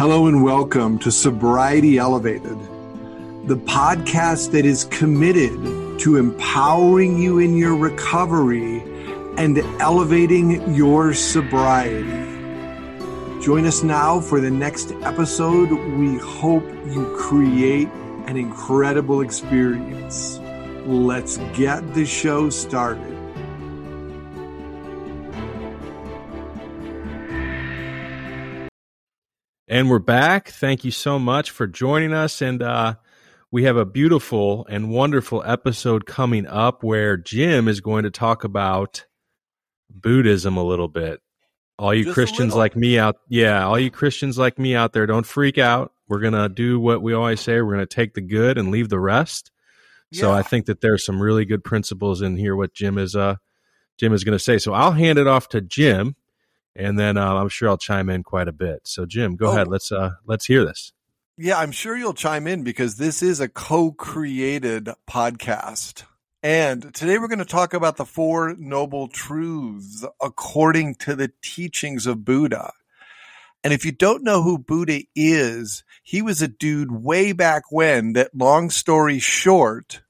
Hello and welcome to Sobriety Elevated, the podcast that is committed to empowering you in your recovery and elevating your sobriety. Join us now for the next episode. We hope you create an incredible experience. Let's get the show started. And we're back. Thank you so much for joining us. And uh, we have a beautiful and wonderful episode coming up where Jim is going to talk about Buddhism a little bit. All you Just Christians like me out, yeah, all you Christians like me out there, don't freak out. We're gonna do what we always say. We're gonna take the good and leave the rest. So I think that there's some really good principles in here. What Jim is, uh, Jim is going to say. So I'll hand it off to Jim, and then uh, I'm sure I'll chime in quite a bit. So Jim, go Oh. ahead. Let's uh, let's hear this. Yeah, I'm sure you'll chime in because this is a co created podcast. And today we're going to talk about the Four Noble Truths according to the teachings of Buddha. And if you don't know who Buddha is, he was a dude way back when that, long story short,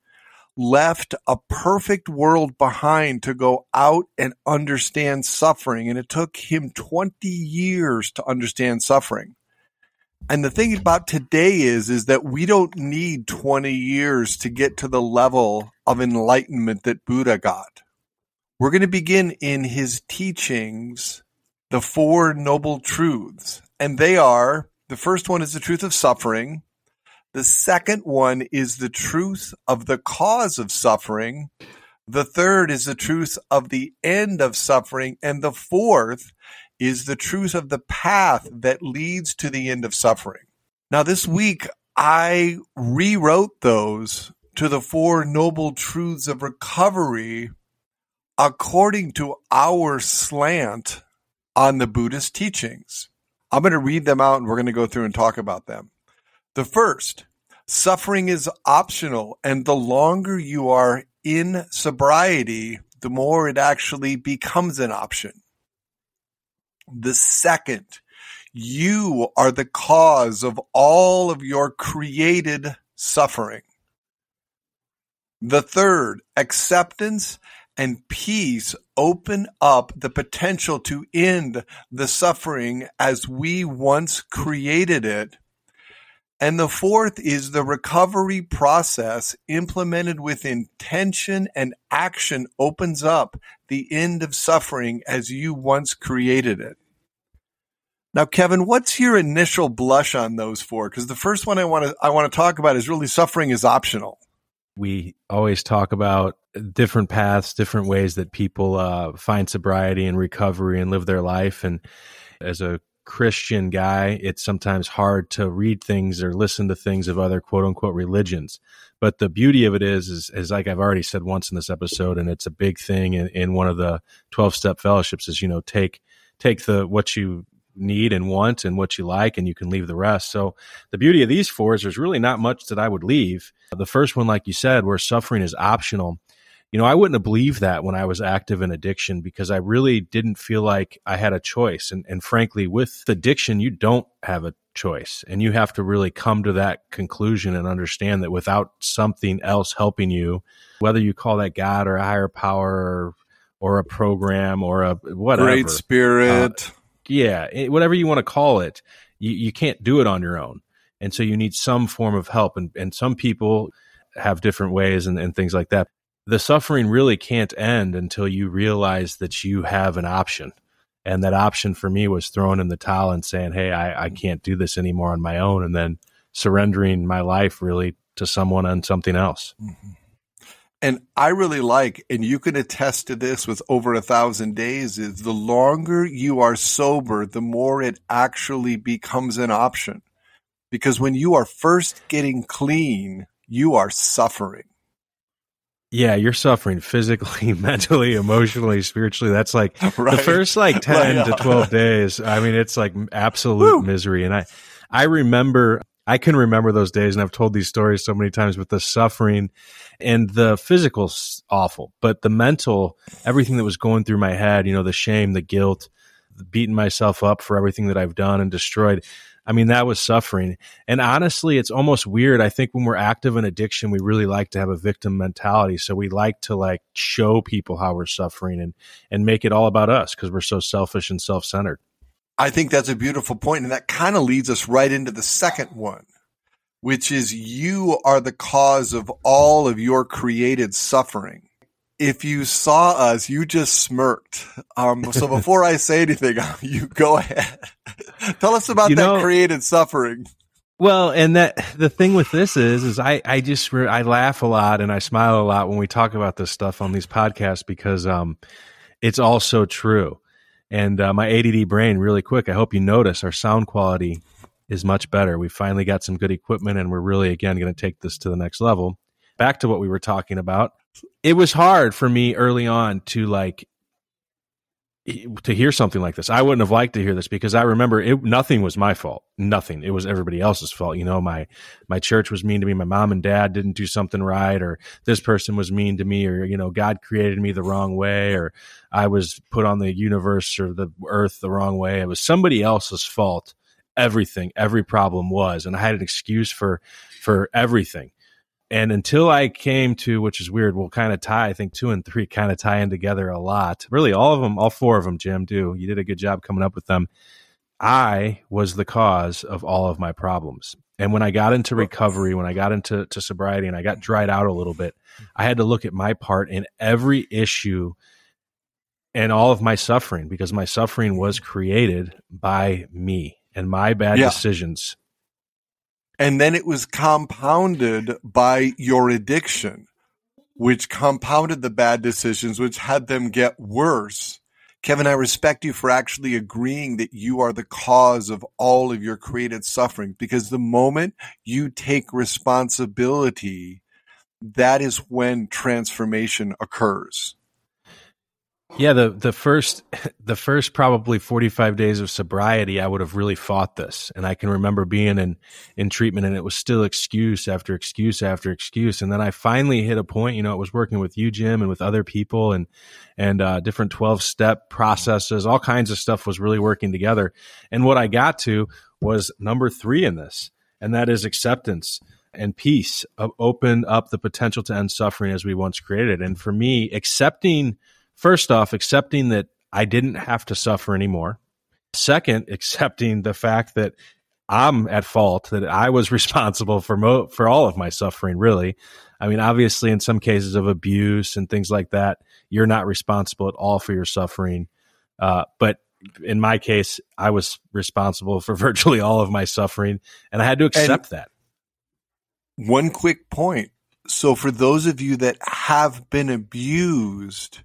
left a perfect world behind to go out and understand suffering. And it took him 20 years to understand suffering. And the thing about today is, is that we don't need 20 years to get to the level of enlightenment that Buddha got. We're going to begin in his teachings, the four noble truths. And they are, the first one is the truth of suffering. The second one is the truth of the cause of suffering. The third is the truth of the end of suffering. And the fourth is the truth of the path that leads to the end of suffering. Now, this week, I rewrote those to the four noble truths of recovery according to our slant on the Buddhist teachings. I'm going to read them out and we're going to go through and talk about them. The first, suffering is optional, and the longer you are in sobriety, the more it actually becomes an option. The second, you are the cause of all of your created suffering. The third, acceptance and peace open up the potential to end the suffering as we once created it. And the fourth is the recovery process implemented with intention and action opens up the end of suffering as you once created it. Now, Kevin, what's your initial blush on those four? Because the first one I want to I want to talk about is really suffering is optional. We always talk about different paths, different ways that people uh, find sobriety and recovery and live their life. And as a Christian guy, it's sometimes hard to read things or listen to things of other quote unquote religions. But the beauty of it is, is, is like I've already said once in this episode, and it's a big thing in, in one of the 12 step fellowships is, you know, take, take the, what you need and want and what you like, and you can leave the rest. So the beauty of these four is there's really not much that I would leave. The first one, like you said, where suffering is optional. You know, I wouldn't have believed that when I was active in addiction because I really didn't feel like I had a choice. And, and frankly, with addiction, you don't have a choice. And you have to really come to that conclusion and understand that without something else helping you, whether you call that God or a higher power or, or a program or a whatever. Great spirit. Uh, yeah, eh, whatever you want to call it, you, you can't do it on your own. And so you need some form of help. And, and some people have different ways and, and things like that. The suffering really can't end until you realize that you have an option. And that option for me was throwing in the towel and saying, Hey, I, I can't do this anymore on my own. And then surrendering my life really to someone and something else. Mm-hmm. And I really like, and you can attest to this with over a thousand days, is the longer you are sober, the more it actually becomes an option. Because when you are first getting clean, you are suffering. Yeah, you're suffering physically, mentally, emotionally, spiritually. That's like Right. the first like 10 Right, to 12 days. I mean, it's like absolute Woo. misery. And I, I remember, I can remember those days and I've told these stories so many times with the suffering and the physical's awful, but the mental, everything that was going through my head, you know, the shame, the guilt, beating myself up for everything that I've done and destroyed. I mean, that was suffering. And honestly, it's almost weird. I think when we're active in addiction, we really like to have a victim mentality. So we like to like show people how we're suffering and, and make it all about us because we're so selfish and self centered. I think that's a beautiful point, And that kind of leads us right into the second one, which is you are the cause of all of your created suffering if you saw us, you just smirked. Um, so before I say anything, you go ahead. Tell us about you that know, created suffering. Well, and that the thing with this is, is I, I just, I laugh a lot and I smile a lot when we talk about this stuff on these podcasts because, um, it's all so true. And, uh, my ADD brain really quick. I hope you notice our sound quality is much better. We finally got some good equipment and we're really, again, going to take this to the next level. Back to what we were talking about it was hard for me early on to like to hear something like this. I wouldn't have liked to hear this because I remember it, nothing was my fault. Nothing. It was everybody else's fault. You know, my, my church was mean to me. My mom and dad didn't do something right or this person was mean to me or, you know, God created me the wrong way or I was put on the universe or the earth the wrong way. It was somebody else's fault. Everything, every problem was, and I had an excuse for, for everything and until I came to, which is weird, we'll kind of tie, I think two and three kind of tie in together a lot. Really, all of them, all four of them, Jim, do. You did a good job coming up with them. I was the cause of all of my problems. And when I got into recovery, when I got into to sobriety and I got dried out a little bit, I had to look at my part in every issue and all of my suffering because my suffering was mm-hmm. created by me and my bad yeah. decisions and then it was compounded by your addiction, which compounded the bad decisions, which had them get worse. Kevin, I respect you for actually agreeing that you are the cause of all of your created suffering because the moment you take responsibility, that is when transformation occurs. Yeah, the the first the first probably 45 days of sobriety I would have really fought this. And I can remember being in in treatment and it was still excuse after excuse after excuse and then I finally hit a point, you know, it was working with you Jim and with other people and and uh, different 12 step processes, all kinds of stuff was really working together. And what I got to was number 3 in this, and that is acceptance and peace open up the potential to end suffering as we once created. And for me, accepting First off, accepting that I didn't have to suffer anymore. Second, accepting the fact that I'm at fault, that I was responsible for mo- for all of my suffering, really. I mean, obviously, in some cases of abuse and things like that, you're not responsible at all for your suffering. Uh, but in my case, I was responsible for virtually all of my suffering, and I had to accept and that. One quick point. So, for those of you that have been abused,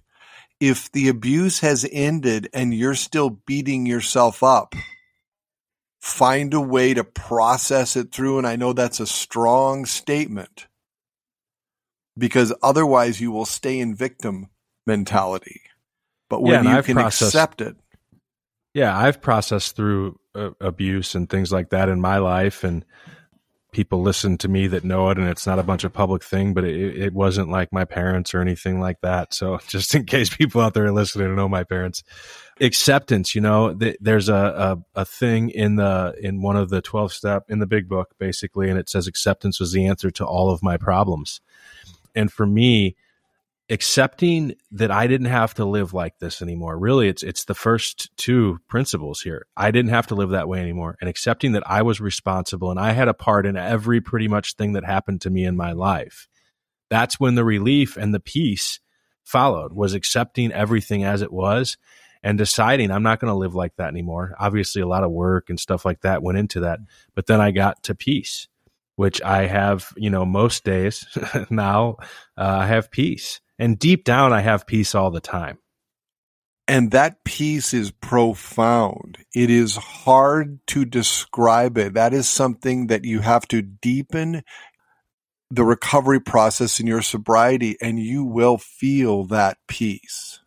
if the abuse has ended and you're still beating yourself up, find a way to process it through. And I know that's a strong statement because otherwise you will stay in victim mentality. But when yeah, you I've can accept it. Yeah, I've processed through uh, abuse and things like that in my life. And people listen to me that know it and it's not a bunch of public thing, but it, it wasn't like my parents or anything like that. So just in case people out there are listening to know my parents, acceptance, you know, th- there's a, a, a thing in the, in one of the 12 step in the big book, basically, and it says acceptance was the answer to all of my problems. And for me, accepting that I didn't have to live like this anymore. Really, it's it's the first two principles here. I didn't have to live that way anymore, and accepting that I was responsible and I had a part in every pretty much thing that happened to me in my life. That's when the relief and the peace followed. Was accepting everything as it was and deciding I'm not going to live like that anymore. Obviously, a lot of work and stuff like that went into that, but then I got to peace. Which I have, you know, most days now, uh, I have peace and deep down, I have peace all the time. And that peace is profound. It is hard to describe it. That is something that you have to deepen the recovery process in your sobriety, and you will feel that peace.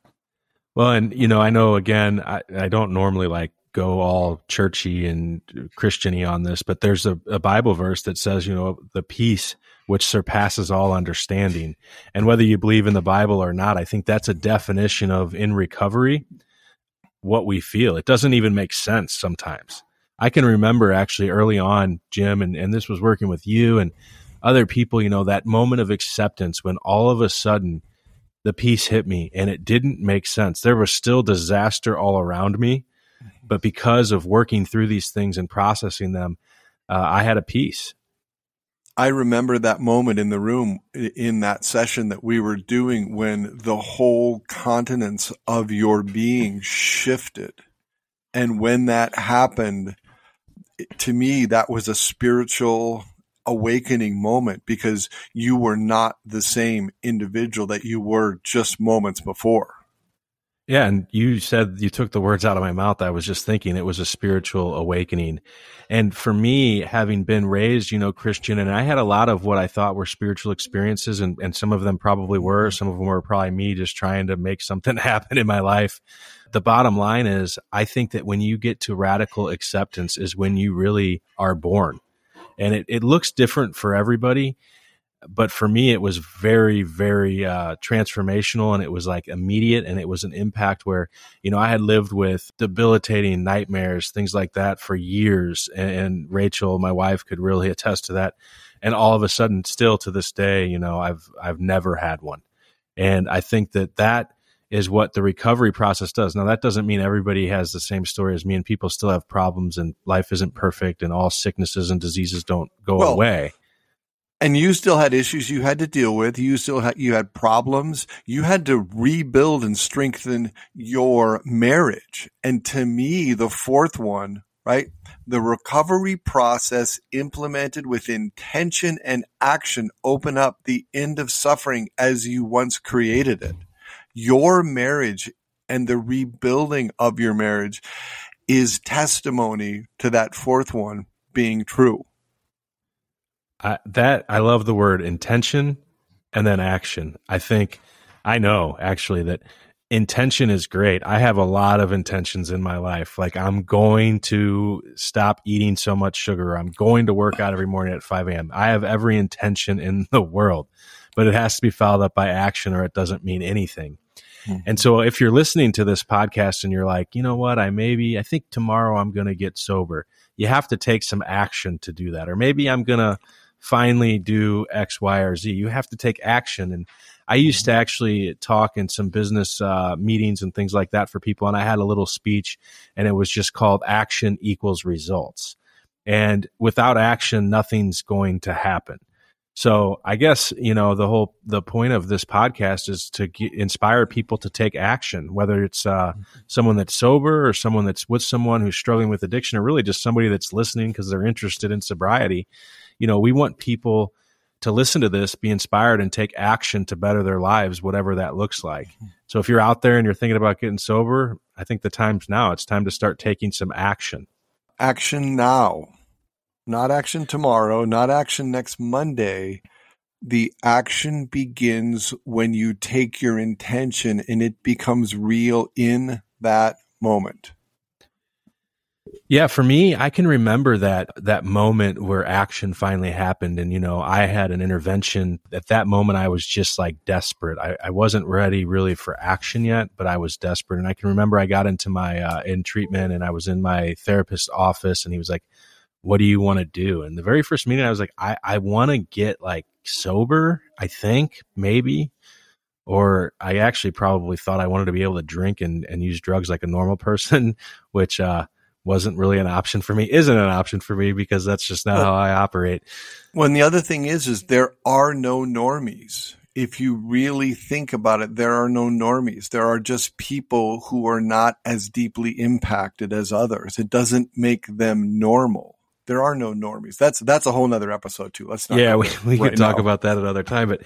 Well, and you know, I know again, I, I don't normally like go all churchy and Christiany on this, but there's a, a Bible verse that says, you know, the peace which surpasses all understanding. And whether you believe in the Bible or not, I think that's a definition of in recovery. what we feel. It doesn't even make sense sometimes. I can remember actually early on, Jim, and, and this was working with you and other people, you know, that moment of acceptance when all of a sudden the peace hit me and it didn't make sense. There was still disaster all around me, but because of working through these things and processing them, uh, I had a peace. I remember that moment in the room in that session that we were doing when the whole continence of your being shifted. And when that happened, to me, that was a spiritual awakening moment because you were not the same individual that you were just moments before. Yeah, and you said you took the words out of my mouth. I was just thinking it was a spiritual awakening. And for me, having been raised, you know, Christian, and I had a lot of what I thought were spiritual experiences, and, and some of them probably were. Mm-hmm. Some of them were probably me just trying to make something happen in my life. The bottom line is, I think that when you get to radical acceptance is when you really are born. And it, it looks different for everybody but for me it was very very uh, transformational and it was like immediate and it was an impact where you know i had lived with debilitating nightmares things like that for years and, and, rachel my wife could really attest to that. And all of a sudden still to this day you know i've i've never had one. And i think that that is what the recovery process does. Now that doesn't mean everybody has the same story as me and people still have problems and life isn't perfect and all sicknesses and diseases don't go well, away and you still had issues you had to deal with. You still had, you had problems. You had to rebuild and strengthen your marriage. And to me, the fourth one, right? The recovery process implemented with intention and action open up the end of suffering as you once created it. Your marriage and the rebuilding of your marriage is testimony to that fourth one being true. I, that I love the word intention and then action. I think I know actually that intention is great. I have a lot of intentions in my life. Like I'm going to stop eating so much sugar. I'm going to work out every morning at 5 a.m. I have every intention in the world, but it has to be followed up by action or it doesn't mean anything. Mm-hmm. And so if you're listening to this podcast and you're like, you know what, I maybe, I think tomorrow I'm going to get sober. You have to take some action to do that. Or maybe I'm going to, finally do X, Y, or Z. You have to take action. And I used to actually talk in some business uh, meetings and things like that for people. And I had a little speech, and it was just called Action Equals Results. And without action, nothing's going to happen. So I guess you know the whole the point of this podcast is to get, inspire people to take action, whether it's uh, someone that's sober or someone that's with someone who's struggling with addiction, or really just somebody that's listening because they're interested in sobriety you know, we want people to listen to this, be inspired, and take action to better their lives, whatever that looks like. Mm-hmm. So if you're out there and you're thinking about getting sober, I think the time's now. It's time to start taking some action. Action now, not action tomorrow, not action next Monday. The action begins when you take your intention and it becomes real in that moment. Yeah, for me, I can remember that that moment where action finally happened, and you know, I had an intervention. At that moment, I was just like desperate. I, I wasn't ready really for action yet, but I was desperate. And I can remember I got into my uh, in treatment, and I was in my therapist's office, and he was like, "What do you want to do?" And the very first meeting, I was like, "I I want to get like sober. I think maybe." Or I actually probably thought I wanted to be able to drink and, and use drugs like a normal person, which uh, wasn't really an option for me, isn't an option for me because that's just not well, how I operate. Well, and the other thing is, is there are no normies. If you really think about it, there are no normies. There are just people who are not as deeply impacted as others. It doesn't make them normal. There are no normies. That's that's a whole nother episode too. Let's not. Yeah, we, we right could talk now. about that another time. But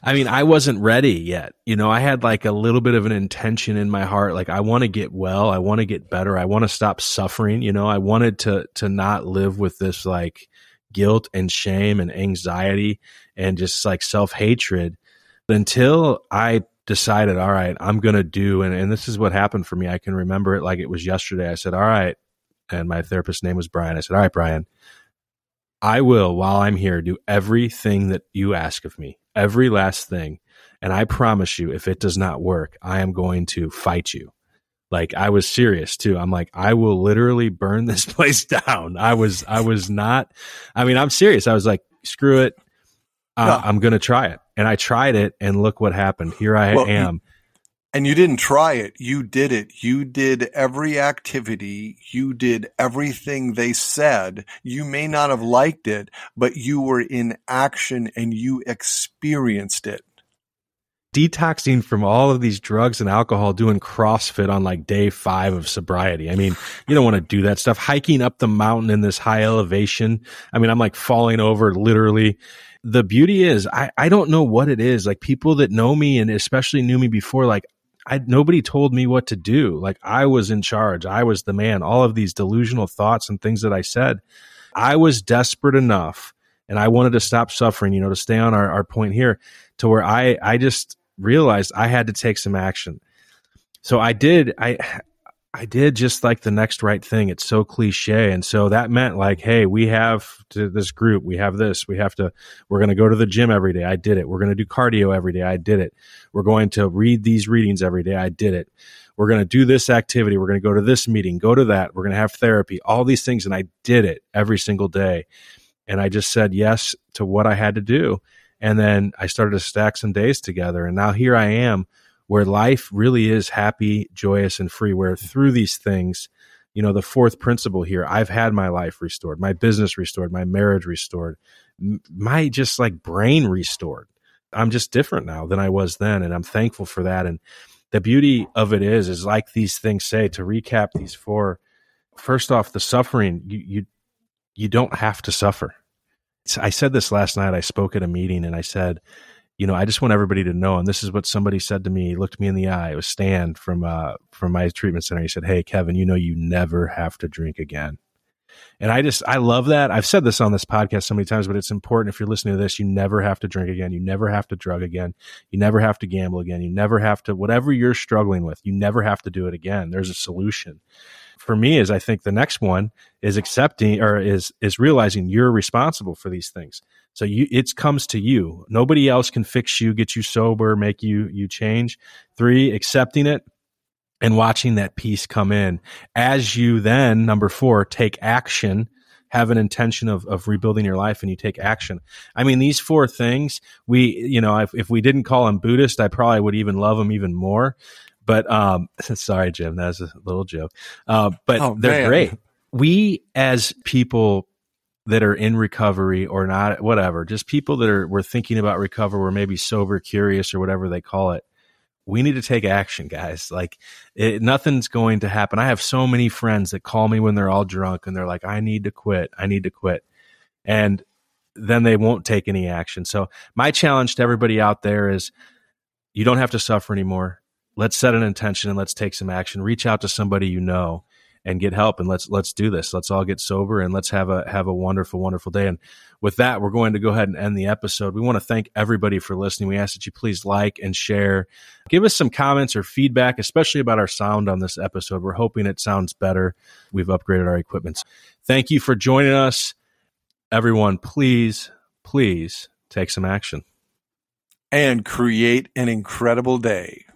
I mean, I wasn't ready yet. You know, I had like a little bit of an intention in my heart. Like, I want to get well. I want to get better. I want to stop suffering. You know, I wanted to, to not live with this like guilt and shame and anxiety and just like self hatred until I decided, all right, I'm going to do, and, and this is what happened for me. I can remember it like it was yesterday. I said, all right. And my therapist's name was Brian. I said, all right, Brian, I will, while I'm here, do everything that you ask of me every last thing. And I promise you, if it does not work, I am going to fight you. Like I was serious too. I'm like, I will literally burn this place down. I was, I was not, I mean, I'm serious. I was like, screw it. Uh, I'm going to try it. And I tried it and look what happened. Here I well, am. And you didn't try it. You did it. You did every activity. You did everything they said. You may not have liked it, but you were in action and you experienced it detoxing from all of these drugs and alcohol doing CrossFit on like day five of sobriety. I mean, you don't want to do that stuff. Hiking up the mountain in this high elevation. I mean, I'm like falling over literally. The beauty is I, I don't know what it is. Like people that know me and especially knew me before, like I, nobody told me what to do. Like I was in charge. I was the man. All of these delusional thoughts and things that I said, I was desperate enough and I wanted to stop suffering, you know, to stay on our, our point here to where I, I just, realized I had to take some action. So I did, I, I did just like the next right thing. It's so cliche. And so that meant like, hey, we have to this group, we have this, we have to, we're going to go to the gym every day. I did it. We're going to do cardio every day. I did it. We're going to read these readings every day. I did it. We're going to do this activity. We're going to go to this meeting, go to that. We're going to have therapy, all these things. And I did it every single day. And I just said yes to what I had to do. And then I started to stack some days together. And now here I am where life really is happy, joyous, and free, where through these things, you know, the fourth principle here, I've had my life restored, my business restored, my marriage restored, my just like brain restored. I'm just different now than I was then. And I'm thankful for that. And the beauty of it is, is like these things say to recap these four, first off, the suffering, you, you, you don't have to suffer. I said this last night. I spoke at a meeting and I said, you know, I just want everybody to know, and this is what somebody said to me. He looked me in the eye. It was Stan from uh, from my treatment center. He said, "Hey, Kevin, you know, you never have to drink again." And I just I love that. I've said this on this podcast so many times, but it's important if you're listening to this, you never have to drink again. You never have to drug again. You never have to gamble again. You never have to whatever you're struggling with, you never have to do it again. There's a solution for me is I think the next one is accepting or is is realizing you're responsible for these things. So you it comes to you. Nobody else can fix you, get you sober, make you you change. Three, accepting it and watching that peace come in as you then number 4 take action have an intention of, of rebuilding your life and you take action. I mean, these four things, we, you know, if, if we didn't call them Buddhist, I probably would even love them even more. But um, sorry, Jim, that was a little joke. Uh, but oh, they're man. great. We as people that are in recovery or not, whatever, just people that are we're thinking about recovery, we're maybe sober, curious, or whatever they call it. We need to take action, guys. Like it, nothing's going to happen. I have so many friends that call me when they're all drunk and they're like, "I need to quit. I need to quit," and then they won't take any action. So my challenge to everybody out there is, you don't have to suffer anymore let's set an intention and let's take some action. Reach out to somebody you know and get help and let's let's do this. Let's all get sober and let's have a have a wonderful wonderful day. And with that, we're going to go ahead and end the episode. We want to thank everybody for listening. We ask that you please like and share. Give us some comments or feedback, especially about our sound on this episode. We're hoping it sounds better. We've upgraded our equipment. Thank you for joining us. Everyone, please, please take some action and create an incredible day.